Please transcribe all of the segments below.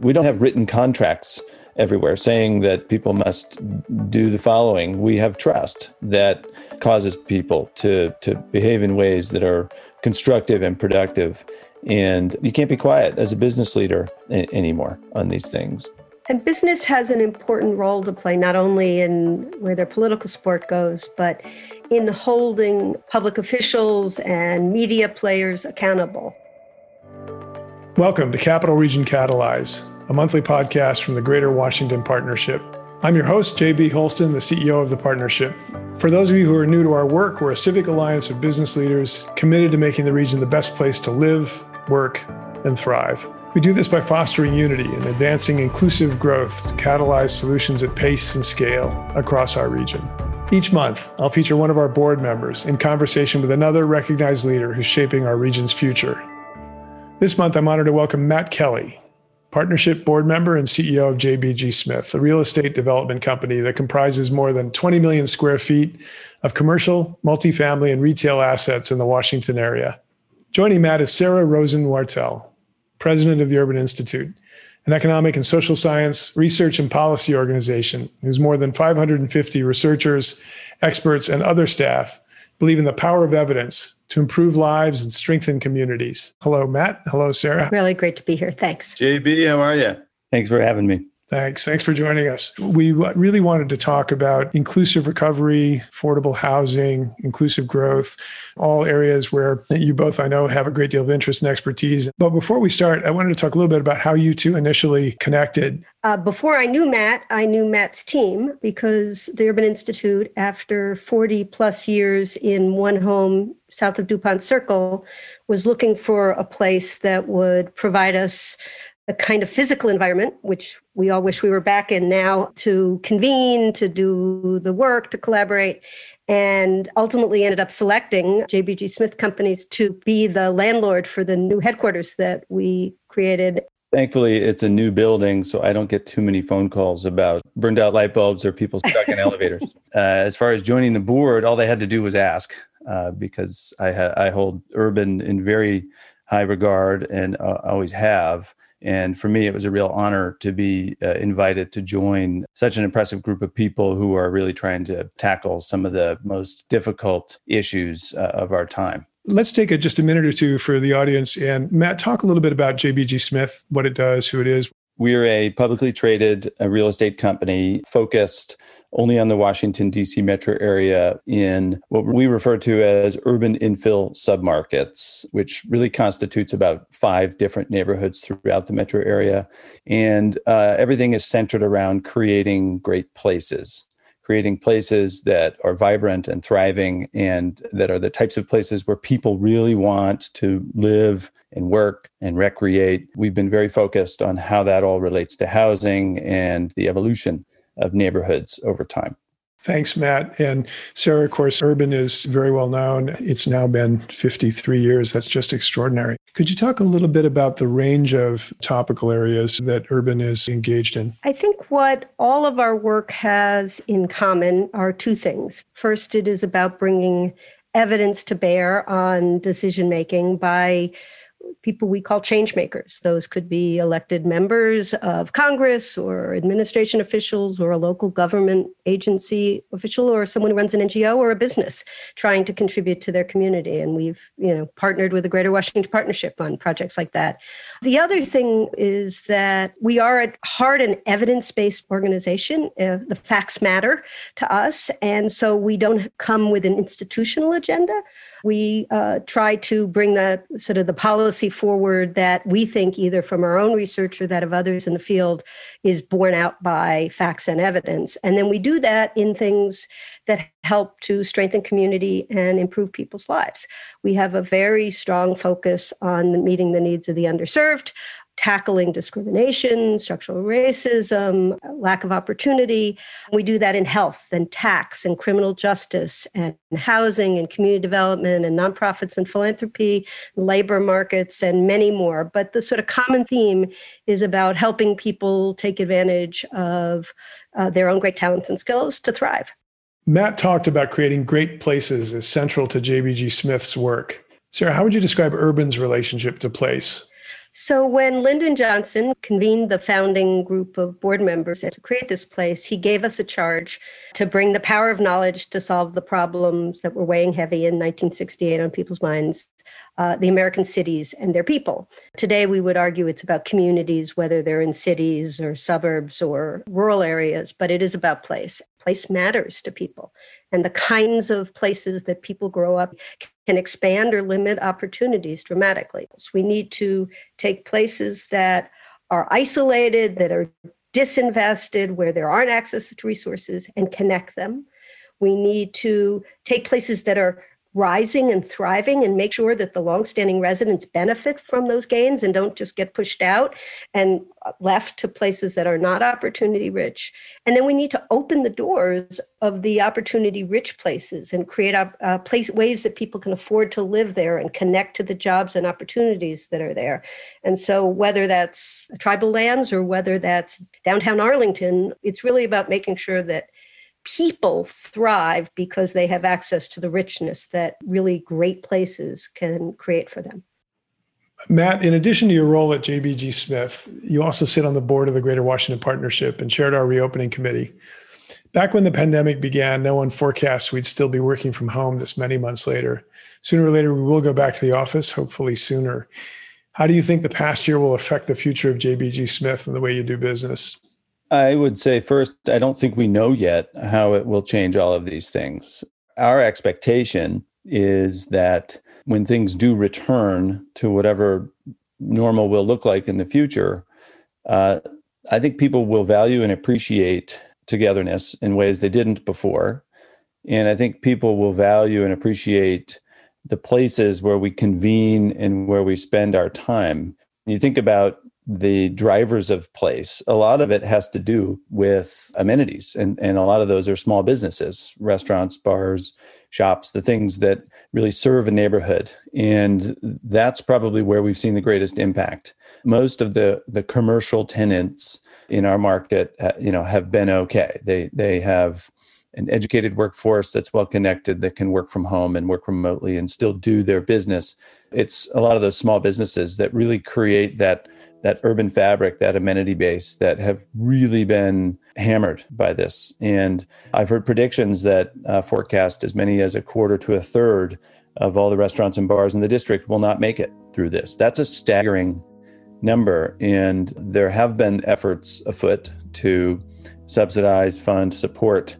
We don't have written contracts everywhere saying that people must do the following. We have trust that causes people to, to behave in ways that are constructive and productive. And you can't be quiet as a business leader a- anymore on these things. And business has an important role to play, not only in where their political support goes, but in holding public officials and media players accountable. Welcome to Capital Region Catalyze, a monthly podcast from the Greater Washington Partnership. I'm your host, JB Holston, the CEO of the partnership. For those of you who are new to our work, we're a civic alliance of business leaders committed to making the region the best place to live, work, and thrive. We do this by fostering unity and advancing inclusive growth to catalyze solutions at pace and scale across our region. Each month, I'll feature one of our board members in conversation with another recognized leader who's shaping our region's future. This month, I'm honored to welcome Matt Kelly, partnership board member and CEO of JBG Smith, a real estate development company that comprises more than 20 million square feet of commercial, multifamily, and retail assets in the Washington area. Joining Matt is Sarah Rosen Wartell, president of the Urban Institute, an economic and social science research and policy organization whose more than 550 researchers, experts, and other staff believe in the power of evidence to improve lives and strengthen communities. Hello, Matt. Hello, Sarah. Really great to be here. Thanks. JB, how are you? Thanks for having me. Thanks. Thanks for joining us. We really wanted to talk about inclusive recovery, affordable housing, inclusive growth, all areas where you both, I know, have a great deal of interest and expertise. But before we start, I wanted to talk a little bit about how you two initially connected. Uh, before I knew Matt, I knew Matt's team because the Urban Institute, after 40 plus years in one home south of DuPont Circle, was looking for a place that would provide us a kind of physical environment, which we all wish we were back in now, to convene, to do the work, to collaborate, and ultimately ended up selecting JBG Smith Companies to be the landlord for the new headquarters that we created. Thankfully, it's a new building, so I don't get too many phone calls about burned out light bulbs or people stuck in elevators. Uh, as far as joining the board, all they had to do was ask, uh, because I, ha- I hold urban in very high regard and uh, always have. And for me, it was a real honor to be uh, invited to join such an impressive group of people who are really trying to tackle some of the most difficult issues uh, of our time. Let's take a, just a minute or two for the audience. And Matt, talk a little bit about JBG Smith, what it does, who it is. We're a publicly traded real estate company focused only on the Washington, D.C. metro area in what we refer to as urban infill submarkets, which really constitutes about five different neighborhoods throughout the metro area. And uh, everything is centered around creating great places. Creating places that are vibrant and thriving, and that are the types of places where people really want to live and work and recreate. We've been very focused on how that all relates to housing and the evolution of neighborhoods over time. Thanks, Matt. And Sarah, of course, Urban is very well known. It's now been 53 years. That's just extraordinary. Could you talk a little bit about the range of topical areas that Urban is engaged in? I think what all of our work has in common are two things. First, it is about bringing evidence to bear on decision making by people we call change makers. Those could be elected members of Congress or administration officials or a local government agency official or someone who runs an NGO or a business trying to contribute to their community. And we've, you know, partnered with the Greater Washington Partnership on projects like that. The other thing is that we are at heart an evidence-based organization. Uh, the facts matter to us. And so we don't come with an institutional agenda we uh, try to bring the sort of the policy forward that we think either from our own research or that of others in the field is borne out by facts and evidence. And then we do that in things that help to strengthen community and improve people's lives. We have a very strong focus on meeting the needs of the underserved tackling discrimination, structural racism, lack of opportunity. We do that in health and tax and criminal justice and housing and community development and nonprofits and philanthropy, labor markets, and many more. But the sort of common theme is about helping people take advantage of uh, their own great talents and skills to thrive. Matt talked about creating great places as central to JBG Smith's work. Sarah, how would you describe Urban's relationship to place? So, when Lyndon Johnson convened the founding group of board members to create this place, he gave us a charge to bring the power of knowledge to solve the problems that were weighing heavy in 1968 on people's minds uh, the American cities and their people. Today, we would argue it's about communities, whether they're in cities or suburbs or rural areas, but it is about place. Place matters to people. And the kinds of places that people grow up can expand or limit opportunities dramatically. So we need to take places that are isolated, that are disinvested, where there aren't access to resources, and connect them. We need to take places that are rising and thriving and make sure that the longstanding residents benefit from those gains and don't just get pushed out and left to places that are not opportunity rich. And then we need to open the doors of the opportunity rich places and create uh, place, ways that people can afford to live there and connect to the jobs and opportunities that are there. And so, whether that's tribal lands or whether that's downtown Arlington, it's really about making sure that people thrive because they have access to the richness that really great places can create for them. Matt, in addition to your role at JBG Smith, you also sit on the board of the Greater Washington Partnership and chaired our reopening committee. Back when the pandemic began, no one forecast we'd still be working from home this many months later. Sooner or later, we will go back to the office, hopefully sooner. How do you think the past year will affect the future of JBG Smith and the way you do business? I would say first, I don't think we know yet how it will change all of these things. Our expectation is that when things do return to whatever normal will look like in the future, uh, I think people will value and appreciate togetherness in ways they didn't before. And I think people will value and appreciate the places where we convene and where we spend our time. You think about the drivers of place, a lot of it has to do with amenities. And, and a lot of those are small businesses, restaurants, bars, shops, the things that really serve a neighborhood. And that's probably where we've seen the greatest impact. Most of the, the commercial tenants in our market, you know, have been okay. They, they have an educated workforce that's well connected that can work from home and work remotely and still do their business. It's a lot of those small businesses that really create that that urban fabric, that amenity base that have really been hammered by this. And I've heard predictions that uh, forecast as many as a quarter to a third of all the restaurants and bars in the district will not make it through this. That's a staggering number. And there have been efforts afoot to subsidize, fund, support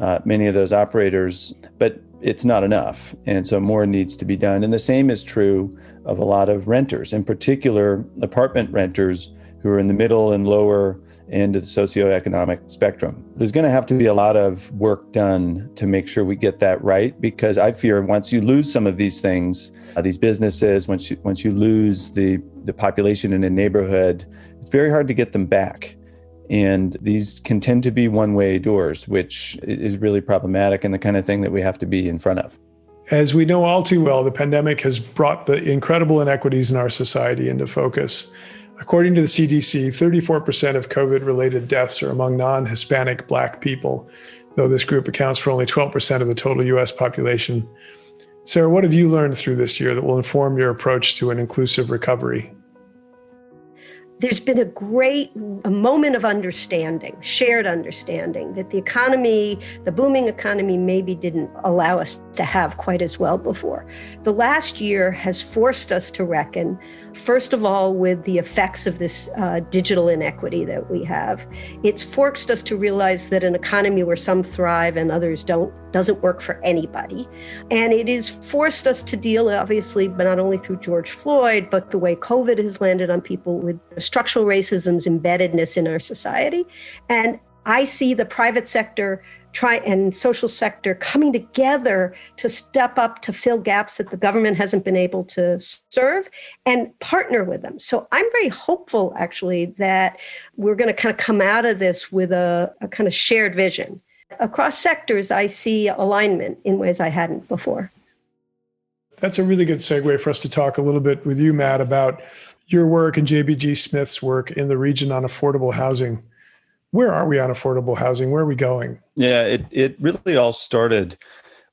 uh, many of those operators. But it's not enough. And so more needs to be done. And the same is true of a lot of renters, in particular, apartment renters who are in the middle and lower end of the socioeconomic spectrum. There's going to have to be a lot of work done to make sure we get that right because I fear once you lose some of these things, uh, these businesses, once you once you lose the the population in a neighborhood, it's very hard to get them back. And these can tend to be one way doors, which is really problematic and the kind of thing that we have to be in front of. As we know all too well, the pandemic has brought the incredible inequities in our society into focus. According to the CDC, 34% of COVID related deaths are among non Hispanic Black people, though this group accounts for only 12% of the total US population. Sarah, what have you learned through this year that will inform your approach to an inclusive recovery? There's been a great a moment of understanding, shared understanding, that the economy, the booming economy, maybe didn't allow us to have quite as well before. The last year has forced us to reckon First of all, with the effects of this uh, digital inequity that we have, it's forced us to realize that an economy where some thrive and others don't doesn't work for anybody. And it has forced us to deal, obviously, but not only through George Floyd, but the way COVID has landed on people with structural racism's embeddedness in our society. And I see the private sector try and social sector coming together to step up to fill gaps that the government hasn't been able to serve and partner with them. So I'm very hopeful actually that we're going to kind of come out of this with a, a kind of shared vision. Across sectors, I see alignment in ways I hadn't before. That's a really good segue for us to talk a little bit with you, Matt, about your work and JBG Smith's work in the region on affordable housing where are we on affordable housing? Where are we going? Yeah, it, it really all started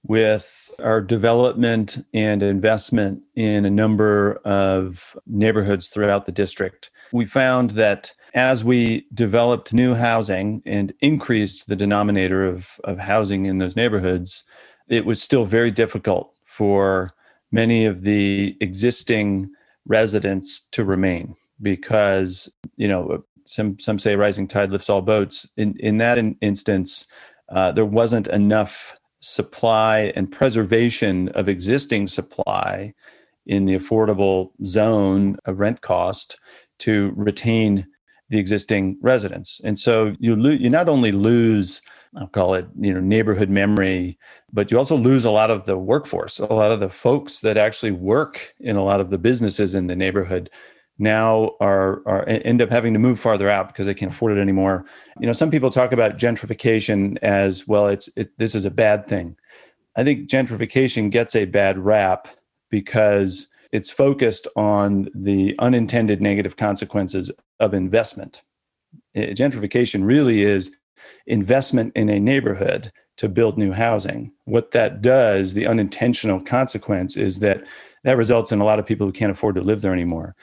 with our development and investment in a number of neighborhoods throughout the district. We found that as we developed new housing and increased the denominator of, of housing in those neighborhoods, it was still very difficult for many of the existing residents to remain because, you know, some some say rising tide lifts all boats. In in that in, instance, uh, there wasn't enough supply and preservation of existing supply in the affordable zone of rent cost to retain the existing residents. And so you lo- you not only lose I'll call it, you know, neighborhood memory, but you also lose a lot of the workforce, a lot of the folks that actually work in a lot of the businesses in the neighborhood now are, are end up having to move farther out because they can't afford it anymore. You know, some people talk about gentrification as well. It's it, this is a bad thing. I think gentrification gets a bad rap because it's focused on the unintended negative consequences of investment. Gentrification really is investment in a neighborhood to build new housing. What that does, the unintentional consequence, is that that results in a lot of people who can't afford to live there anymore.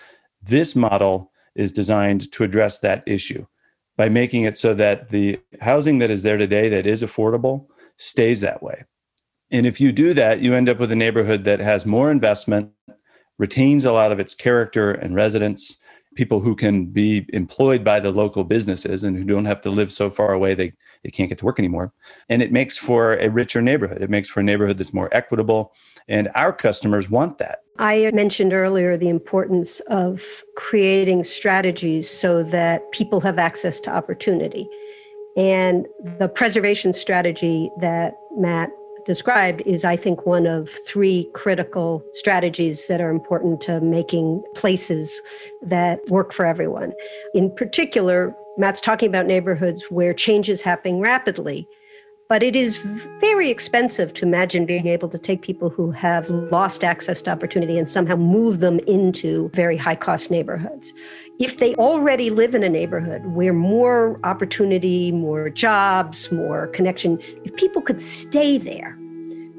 This model is designed to address that issue by making it so that the housing that is there today that is affordable stays that way. And if you do that, you end up with a neighborhood that has more investment, retains a lot of its character and residents, people who can be employed by the local businesses and who don't have to live so far away they, they can't get to work anymore. And it makes for a richer neighborhood. It makes for a neighborhood that's more equitable. And our customers want that. I mentioned earlier the importance of creating strategies so that people have access to opportunity. And the preservation strategy that Matt described is, I think, one of three critical strategies that are important to making places that work for everyone. In particular, Matt's talking about neighborhoods where change is happening rapidly. But it is very expensive to imagine being able to take people who have lost access to opportunity and somehow move them into very high cost neighborhoods. If they already live in a neighborhood where more opportunity, more jobs, more connection, if people could stay there,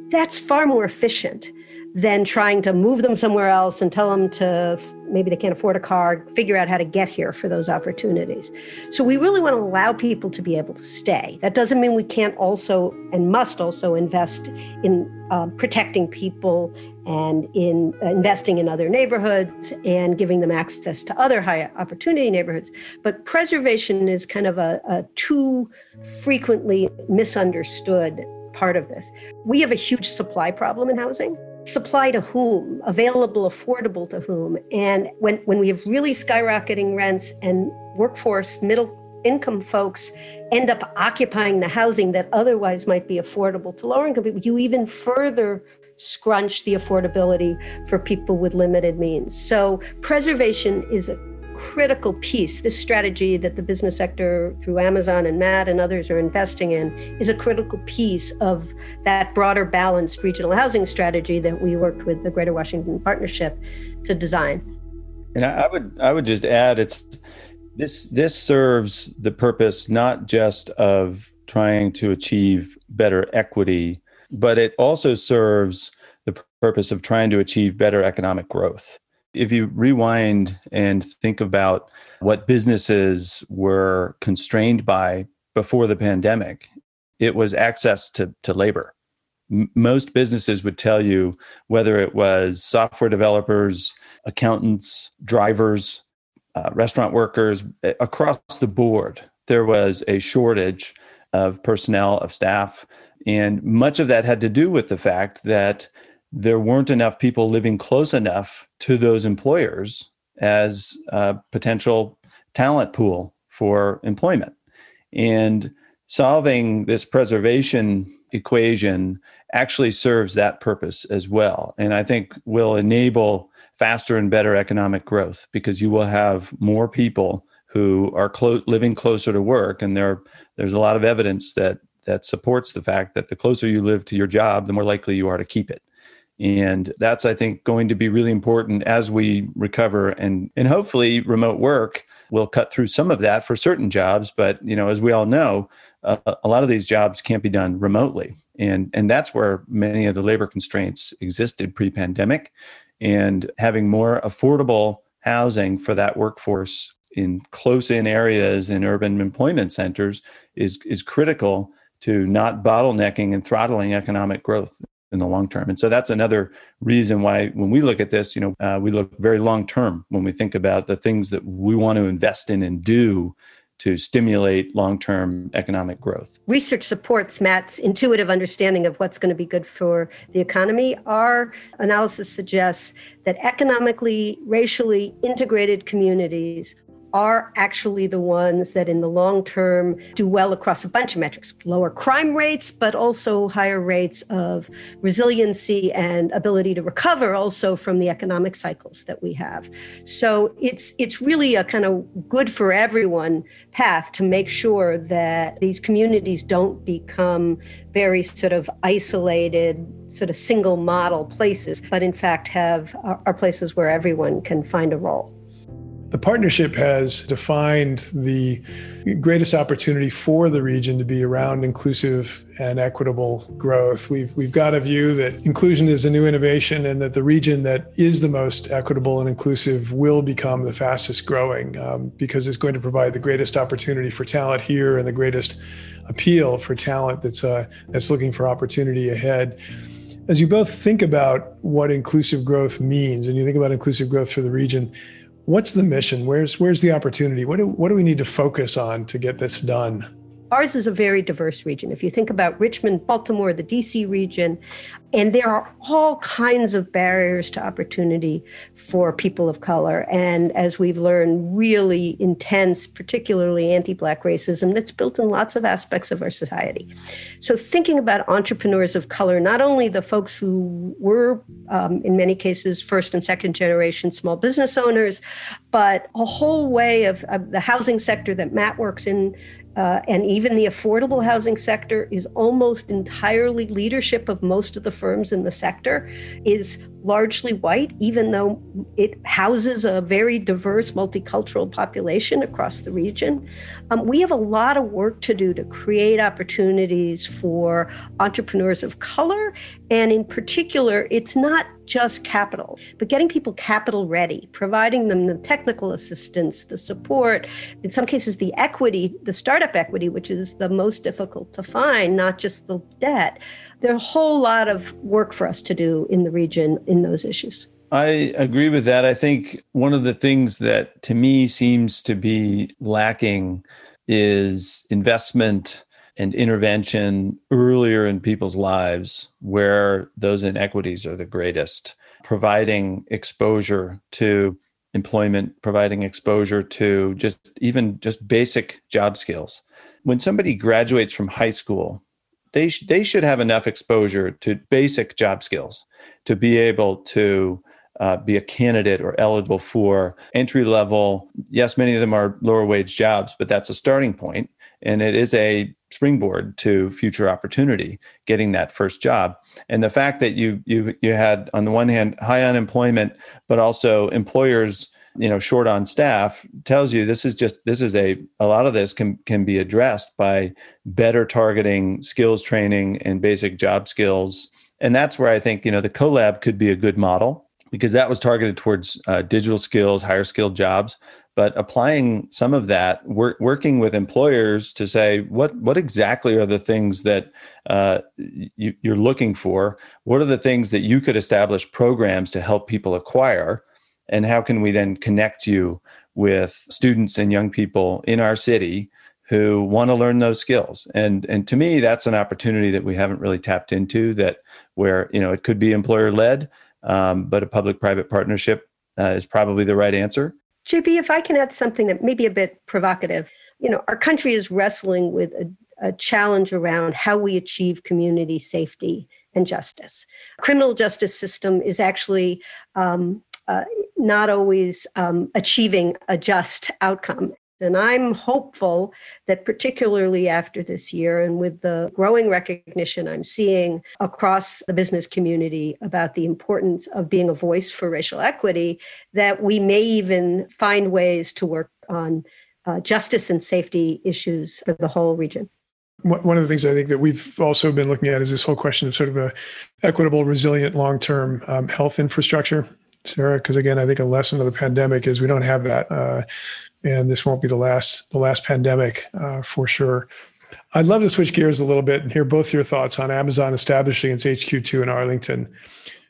that's far more efficient than trying to move them somewhere else and tell them to maybe they can't afford a car, figure out how to get here for those opportunities. So we really want to allow people to be able to stay. That doesn't mean we can't also and must also invest in uh, protecting people and in uh, investing in other neighborhoods and giving them access to other high opportunity neighborhoods. But preservation is kind of a, a too frequently misunderstood part of this. We have a huge supply problem in housing supply to whom available affordable to whom. And when when we have really skyrocketing rents and workforce middle income folks end up occupying the housing that otherwise might be affordable to lower income people you even further scrunch the affordability for people with limited means. So preservation is a critical piece. This strategy that the business sector, through Amazon and Matt and others, are investing in, is a critical piece of that broader balanced regional housing strategy that we worked with the Greater Washington Partnership to design. And I would I would just add it's this this serves the purpose not just of trying to achieve better equity, but it also serves the purpose of trying to achieve better economic growth. If you rewind and think about what businesses were constrained by before the pandemic, it was access to, to labor. M- most businesses would tell you whether it was software developers, accountants, drivers, uh, restaurant workers, across the board, there was a shortage of personnel, of staff. And much of that had to do with the fact that there weren't enough people living close enough to those employers as a potential talent pool for employment. And solving this preservation equation actually serves that purpose as well. And I think will enable faster and better economic growth because you will have more people who are clo- living closer to work. And there, there's a lot of evidence that that supports the fact that the closer you live to your job, the more likely you are to keep it. And that's, I think, going to be really important as we recover and, and hopefully remote work will cut through some of that for certain jobs. But, you know, as we all know, uh, a lot of these jobs can't be done remotely. And, and that's where many of the labor constraints existed pre pandemic. And having more affordable housing for that workforce in close in areas in urban employment centers is, is critical to not bottlenecking and throttling economic growth in the long term. And so that's another reason why when we look at this, you know, uh, we look very long term when we think about the things that we want to invest in and do to stimulate long term economic growth. Research supports Matt's intuitive understanding of what's going to be good for the economy. Our analysis suggests that economically, racially integrated communities are actually the ones that in the long term do well across a bunch of metrics lower crime rates but also higher rates of resiliency and ability to recover also from the economic cycles that we have. So it's it's really a kind of good for everyone path to make sure that these communities don't become very sort of isolated sort of single model places but in fact have are places where everyone can find a role the partnership has defined the greatest opportunity for the region to be around inclusive and equitable growth. We've, we've got a view that inclusion is a new innovation and that the region that is the most equitable and inclusive will become the fastest growing um, because it's going to provide the greatest opportunity for talent here and the greatest appeal for talent that's, uh, that's looking for opportunity ahead. As you both think about what inclusive growth means and you think about inclusive growth for the region, what's the mission? Where's where's the opportunity? What do what do we need to focus on to get this done? Ours is a very diverse region. If you think about Richmond, Baltimore, the DC region, and there are all kinds of barriers to opportunity for people of color. And as we've learned, really intense, particularly anti Black racism that's built in lots of aspects of our society. So, thinking about entrepreneurs of color, not only the folks who were, um, in many cases, first and second generation small business owners, but a whole way of, of the housing sector that Matt works in uh, and even the affordable housing sector is almost entirely leadership of most of the firms in the sector is largely white, even though it houses a very diverse multicultural population across the region. Um, we have a lot of work to do to create opportunities for entrepreneurs of color. And in particular, it's not just capital, but getting people capital ready, providing them the technical assistance, the support, in some cases, the equity, the startup equity, which is the most difficult to find, not just the debt there's a whole lot of work for us to do in the region in those issues. I agree with that. I think one of the things that to me seems to be lacking is investment and intervention earlier in people's lives where those inequities are the greatest, providing exposure to employment, providing exposure to just even just basic job skills. When somebody graduates from high school they sh- they should have enough exposure to basic job skills to be able to uh, be a candidate or eligible for entry level. Yes, many of them are lower wage jobs, but that's a starting point, and it is a springboard to future opportunity. Getting that first job, and the fact that you you you had on the one hand high unemployment, but also employers you know short on staff tells you this is just this is a a lot of this can can be addressed by better targeting skills training and basic job skills. And that's where i think you know the collab could be a good model because that was targeted towards uh, digital skills higher skilled jobs. But applying some of that work, working with employers to say what what exactly are the things that uh, you, you're looking for? What are the things that you could establish programs to help people acquire and how can we then connect you with students and young people in our city who want to learn those skills? And and to me that's an opportunity that we haven't really tapped into that where you know it could be employer led um, but a public private partnership uh, is probably the right answer. Jb if i can add something that may be a bit provocative. You know our country is wrestling with a, a challenge around how we achieve community safety and justice. Criminal justice system is actually um, uh, not always um, achieving a just outcome. And I'm hopeful that, particularly after this year, and with the growing recognition I'm seeing across the business community about the importance of being a voice for racial equity, that we may even find ways to work on uh, justice and safety issues for the whole region. one of the things I think that we've also been looking at is this whole question of sort of a equitable, resilient, long-term um, health infrastructure, Sarah. Because again, I think a lesson of the pandemic is we don't have that, uh, and this won't be the last the last pandemic uh, for sure. I'd love to switch gears a little bit and hear both your thoughts on Amazon establishing its HQ2 in Arlington.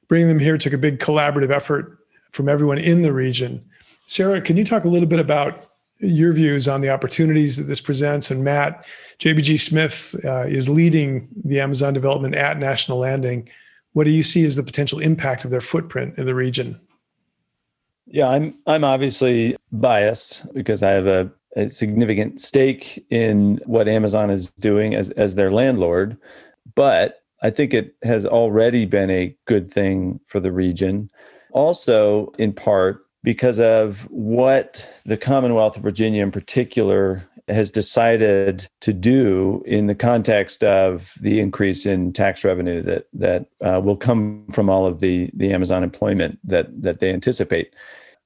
Bringing them here took a big collaborative effort from everyone in the region. Sarah, can you talk a little bit about your views on the opportunities that this presents. And Matt, JBG Smith uh, is leading the Amazon development at National Landing. What do you see as the potential impact of their footprint in the region? Yeah, I'm I'm obviously biased because I have a, a significant stake in what Amazon is doing as as their landlord, but I think it has already been a good thing for the region. Also, in part because of what the Commonwealth of Virginia in particular has decided to do in the context of the increase in tax revenue that that uh, will come from all of the the Amazon employment that that they anticipate.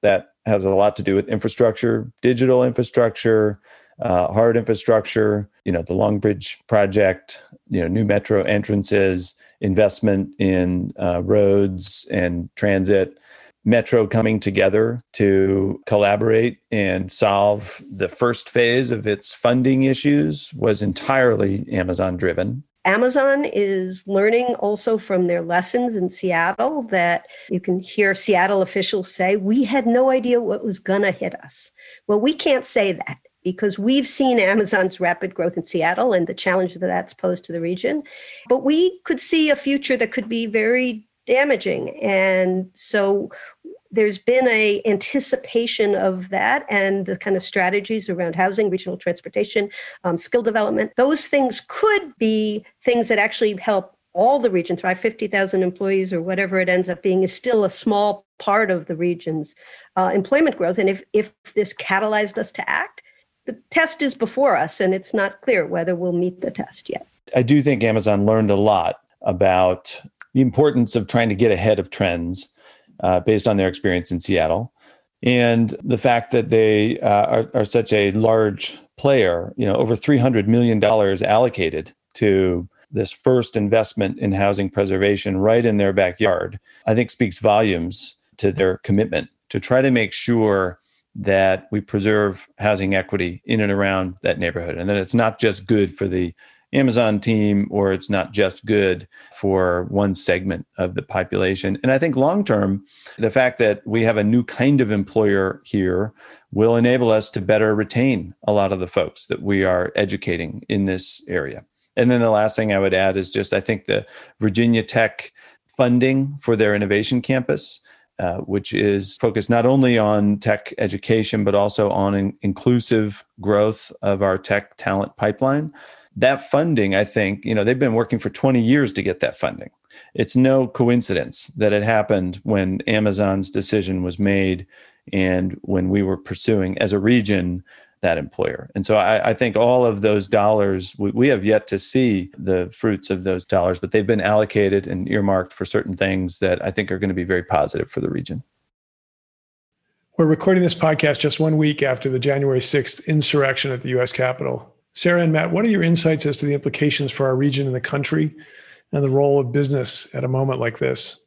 That has a lot to do with infrastructure, digital infrastructure, uh, hard infrastructure. You know, the Long Bridge project. You know, new metro entrances, investment in uh, roads and transit Metro coming together to collaborate and solve the first phase of its funding issues was entirely Amazon driven. Amazon is learning also from their lessons in Seattle that you can hear Seattle officials say, We had no idea what was going to hit us. Well, we can't say that because we've seen Amazon's rapid growth in Seattle and the challenge that that's posed to the region. But we could see a future that could be very damaging. And so there's been a anticipation of that and the kind of strategies around housing regional transportation um, skill development. Those things could be things that actually help all the region thrive 50000 employees or whatever it ends up being is still a small part of the region's uh, employment growth. And if, if this catalyzed us to act the test is before us and it's not clear whether we'll meet the test yet. I do think amazon learned a lot about the importance of trying to get ahead of trends uh, based on their experience in Seattle. And the fact that they uh, are, are such a large player, you know, over $300 million allocated to this first investment in housing preservation right in their backyard, I think speaks volumes to their commitment to try to make sure that we preserve housing equity in and around that neighborhood and that it's not just good for the Amazon team or it's not just good for one segment of the population. And I think long term, the fact that we have a new kind of employer here will enable us to better retain a lot of the folks that we are educating in this area. And then the last thing I would add is just I think the Virginia Tech funding for their innovation campus. Uh, which is focused not only on tech education, but also on in- inclusive growth of our tech talent pipeline that funding, I think, you know, they've been working for 20 years to get that funding. It's no coincidence that it happened when Amazon's decision was made and when we were pursuing as a region that employer. And so I, I think all of those dollars, we, we, have yet to see the fruits of those dollars, but they've been allocated and earmarked for certain things that I think are going to be very positive for the region. We're recording this podcast just one week after the January 6th insurrection at the US Capitol. Sarah and Matt, what are your insights as to the implications for our region and the country and the role of business at a moment like this?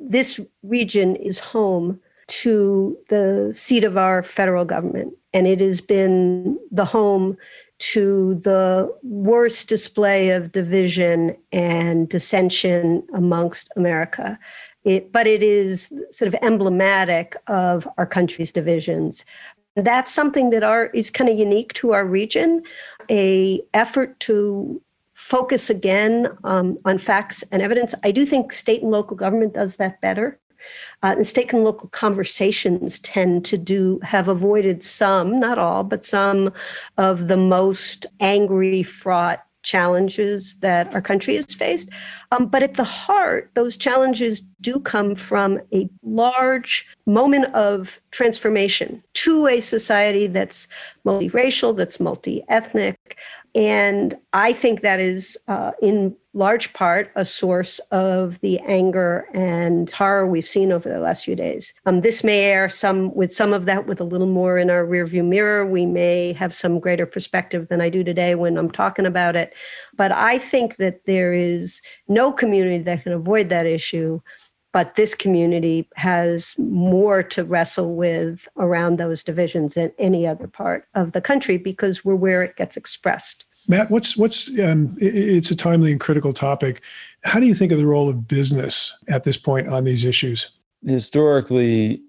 This region is home to the seat of our federal government, and it has been the home to the worst display of division and dissension amongst America. It, but it is sort of emblematic of our country's divisions that's something that are is kind of unique to our region. A effort to focus again um, on facts and evidence. I do think state and local government does that better. Uh, and state and local conversations tend to do have avoided some not all but some of the most angry fraught challenges that our country has faced. Um, but at the heart, those challenges do come from a large moment of transformation to a society that's multiracial, that's multi ethnic. And I think that is, uh, in large part, a source of the anger and horror we've seen over the last few days. Um, this may air some with some of that with a little more in our rearview mirror. We may have some greater perspective than I do today when I'm talking about it. But I think that there is no community that can avoid that issue but this community has more to wrestle with around those divisions than any other part of the country because we're where it gets expressed. Matt, what's what's um, it's a timely and critical topic. How do you think of the role of business at this point on these issues? Historically,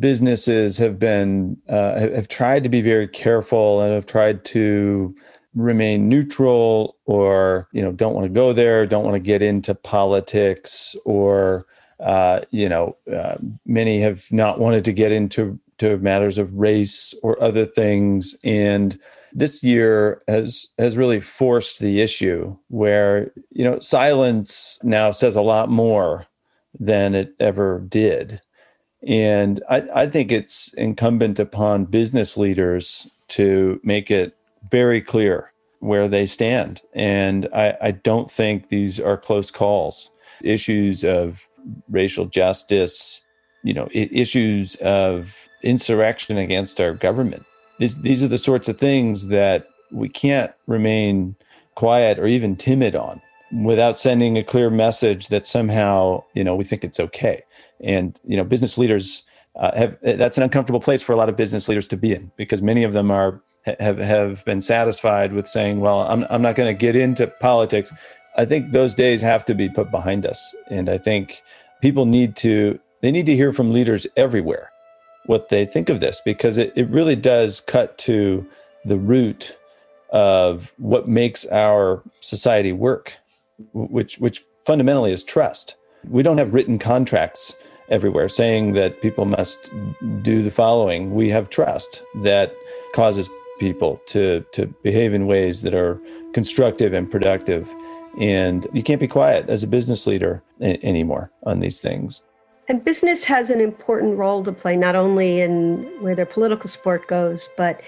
businesses have been uh, have tried to be very careful and have tried to remain neutral or you know don't want to go there don't want to get into politics or uh, you know uh, many have not wanted to get into to matters of race or other things and this year has has really forced the issue where you know silence now says a lot more than it ever did. And I, I think it's incumbent upon business leaders to make it very clear where they stand. And I, I don't think these are close calls. Issues of racial justice you know issues of insurrection against our government these these are the sorts of things that we can't remain quiet or even timid on without sending a clear message that somehow you know we think it's okay. And you know business leaders uh, have that's an uncomfortable place for a lot of business leaders to be in because many of them are have have been satisfied with saying well i'm, I'm not going to get into politics. I think those days have to be put behind us. And i think people need to they need to hear from leaders everywhere what they think of this because it, it really does cut to the root of what makes our society work, which which fundamentally is trust. We don't have written contracts everywhere saying that people must do the following. We have trust that causes people to to behave in ways that are constructive and productive. And you can't be quiet as a business leader anymore on these things. And business has an important role to play, not only in where their political support goes, but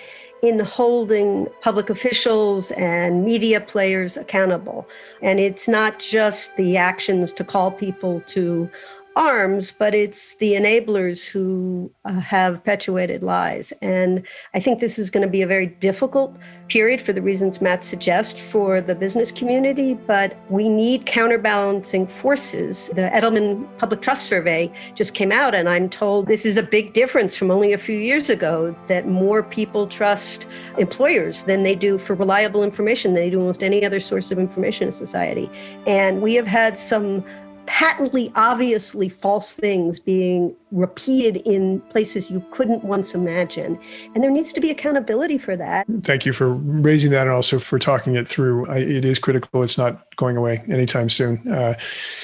in holding public officials and media players accountable. And it's not just the actions to call people to arms, but it's the enablers who uh, have perpetuated lies. And I think this is going to be a very difficult period for the reasons Matt suggests for the business community, but we need counterbalancing forces. The Edelman Public Trust Survey just came out, and I'm told this is a big difference from only a few years ago that more people trust employers than they do for reliable information than they do almost any other source of information in society. And we have had some patently obviously false things being repeated in places you couldn't once imagine. And there needs to be accountability for that. Thank you for raising that and also for talking it through. I, it is critical. It's not going away anytime soon. Uh,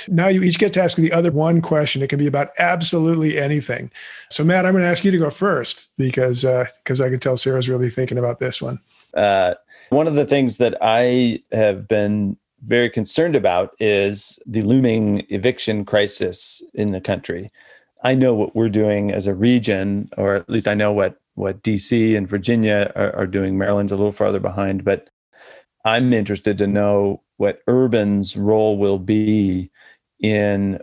now you each get to ask the other one question. It can be about absolutely anything. So matt i'm going to ask you to go first because because uh, i can tell sarah's really thinking about this one. Uh, one of the things that i have been very concerned about is the looming eviction crisis in the country. I know what we're doing as a region, or at least I know what what DC and Virginia are, are doing. Maryland's a little farther behind, but I'm interested to know what urban's role will be in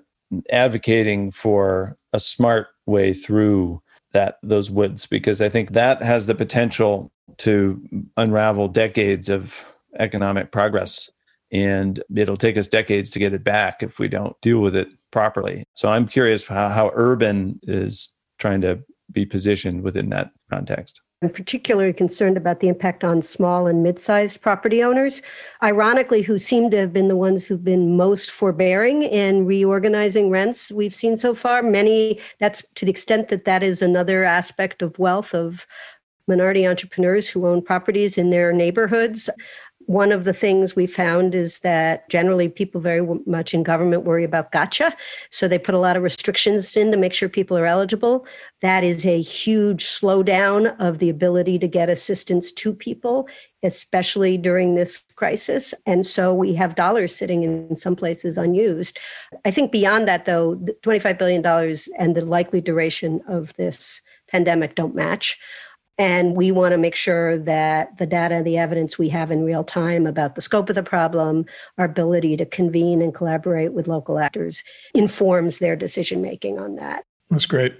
advocating for a smart way through that those woods because I think that has the potential to unravel decades of economic progress and it'll take us decades to get it back if we don't deal with it properly. So I'm curious how, how urban is trying to be positioned within that context. I'm particularly concerned about the impact on small and mid sized property owners, ironically, who seem to have been the ones who've been most forbearing in reorganizing rents we've seen so far. Many, that's to the extent that that is another aspect of wealth of minority entrepreneurs who own properties in their neighborhoods. One of the things we found is that generally people very much in government worry about gotcha. So they put a lot of restrictions in to make sure people are eligible. That is a huge slowdown of the ability to get assistance to people, especially during this crisis. And so we have dollars sitting in some places unused. I think beyond that, though, $25 billion and the likely duration of this pandemic don't match. And we want to make sure that the data, the evidence we have in real time about the scope of the problem, our ability to convene and collaborate with local actors informs their decision making on that. That's great.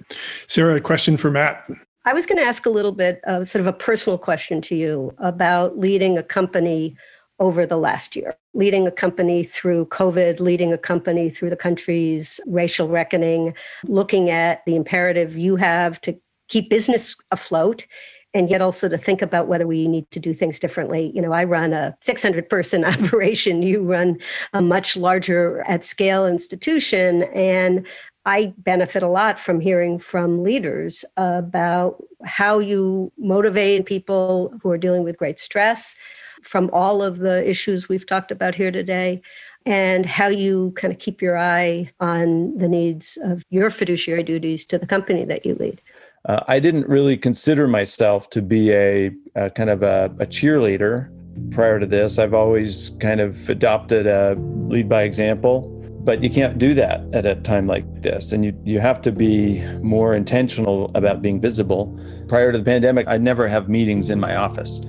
Sarah, a question for Matt. I was going to ask a little bit of sort of a personal question to you about leading a company over the last year, leading a company through COVID, leading a company through the country's racial reckoning, looking at the imperative you have to keep business afloat and yet also to think about whether we need to do things differently. You know, I run a 600 person operation, you run a much larger at scale institution. And I benefit a lot from hearing from leaders about how you motivate people who are dealing with great stress from all of the issues we've talked about here today and how you kind of keep your eye on the needs of your fiduciary duties to the company that you lead. Uh, I didn't really consider myself to be a, a kind of a, a, cheerleader prior to this. I've always kind of adopted a lead by example, but you can't do that at a time like this. And you, you have to be more intentional about being visible. Prior to the pandemic, I'd never have meetings in my office.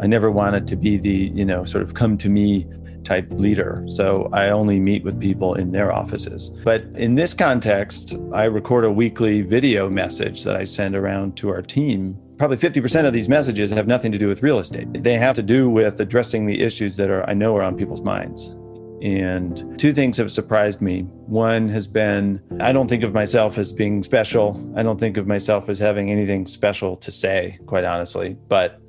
I never wanted to be the, you know, sort of come to me type leader. So I only meet with people in their offices. But in this context, I record a weekly video message that I send around to our team. Probably 50% of these messages have nothing to do with real estate. They have to do with addressing the issues that are I know are on people's minds. And two things have surprised me. One has been I don't think of myself as being special. I don't think of myself as having anything special to say, quite honestly. But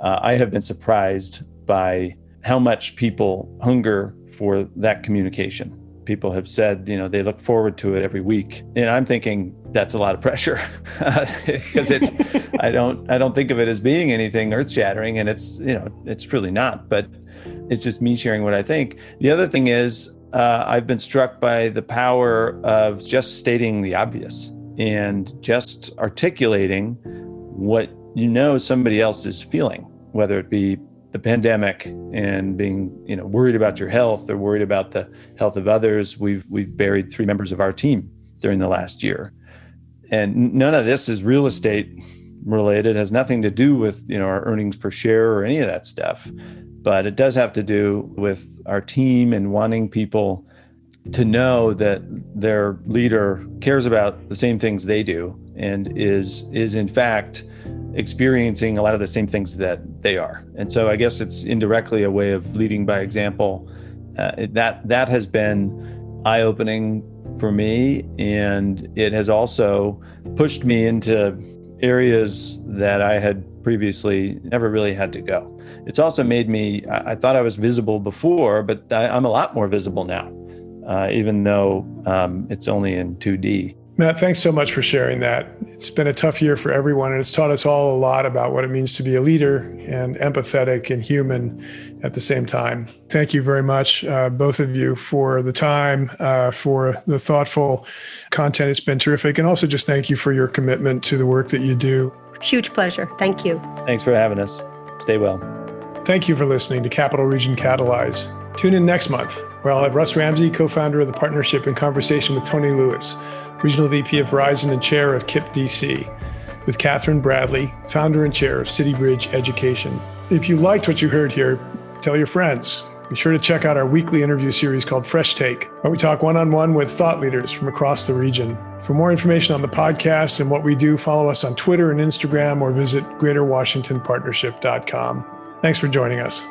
uh, I have been surprised by how much people hunger for that communication. People have said, you know, they look forward to it every week. And I'm thinking that's a lot of pressure because it's I don't I don't think of it as being anything earth-shattering and it's, you know, it's really not, but it's just me sharing what I think. The other thing is uh, I've been struck by the power of just stating the obvious and just articulating what you know somebody else is feeling, whether it be the pandemic and being you know worried about your health or worried about the health of others we've we've buried three members of our team during the last year. And none of this is real estate related. Has nothing to do with you know our earnings per share or any of that stuff. But it does have to do with our team and wanting people to know that their leader cares about the same things they do and is is in fact experiencing a lot of the same things that they are. And so I guess it's indirectly a way of leading by example. Uh, that that has been eye opening for me, and it has also pushed me into areas that I had previously never really had to go. It's also made me. I, I thought I was visible before, but I, am a lot more visible now, uh, even though um, it's only in 2D. Matt, thanks so much for sharing that. It's been a tough year for everyone, and it's taught us all a lot about what it means to be a leader and empathetic and human at the same time. Thank you very much, uh, both of you, for the time, uh, for the thoughtful content. It's been terrific. And also just thank you for your commitment to the work that you do. Huge pleasure. Thank you. Thanks for having us. Stay well. Thank you for listening to Capital Region Catalyze. Tune in next month, where I'll have Russ Ramsey, co founder of the partnership, in conversation with Tony Lewis Regional VP of Verizon and Chair of KIPP DC, with Katherine Bradley, Founder and Chair of CityBridge Education. If you liked what you heard here, tell your friends. Be sure to check out our weekly interview series called Fresh Take, where we talk one on one with thought leaders from across the region. For more information on the podcast and what we do, follow us on Twitter and Instagram or visit greaterwashingtonpartnership.com. Thanks for joining us.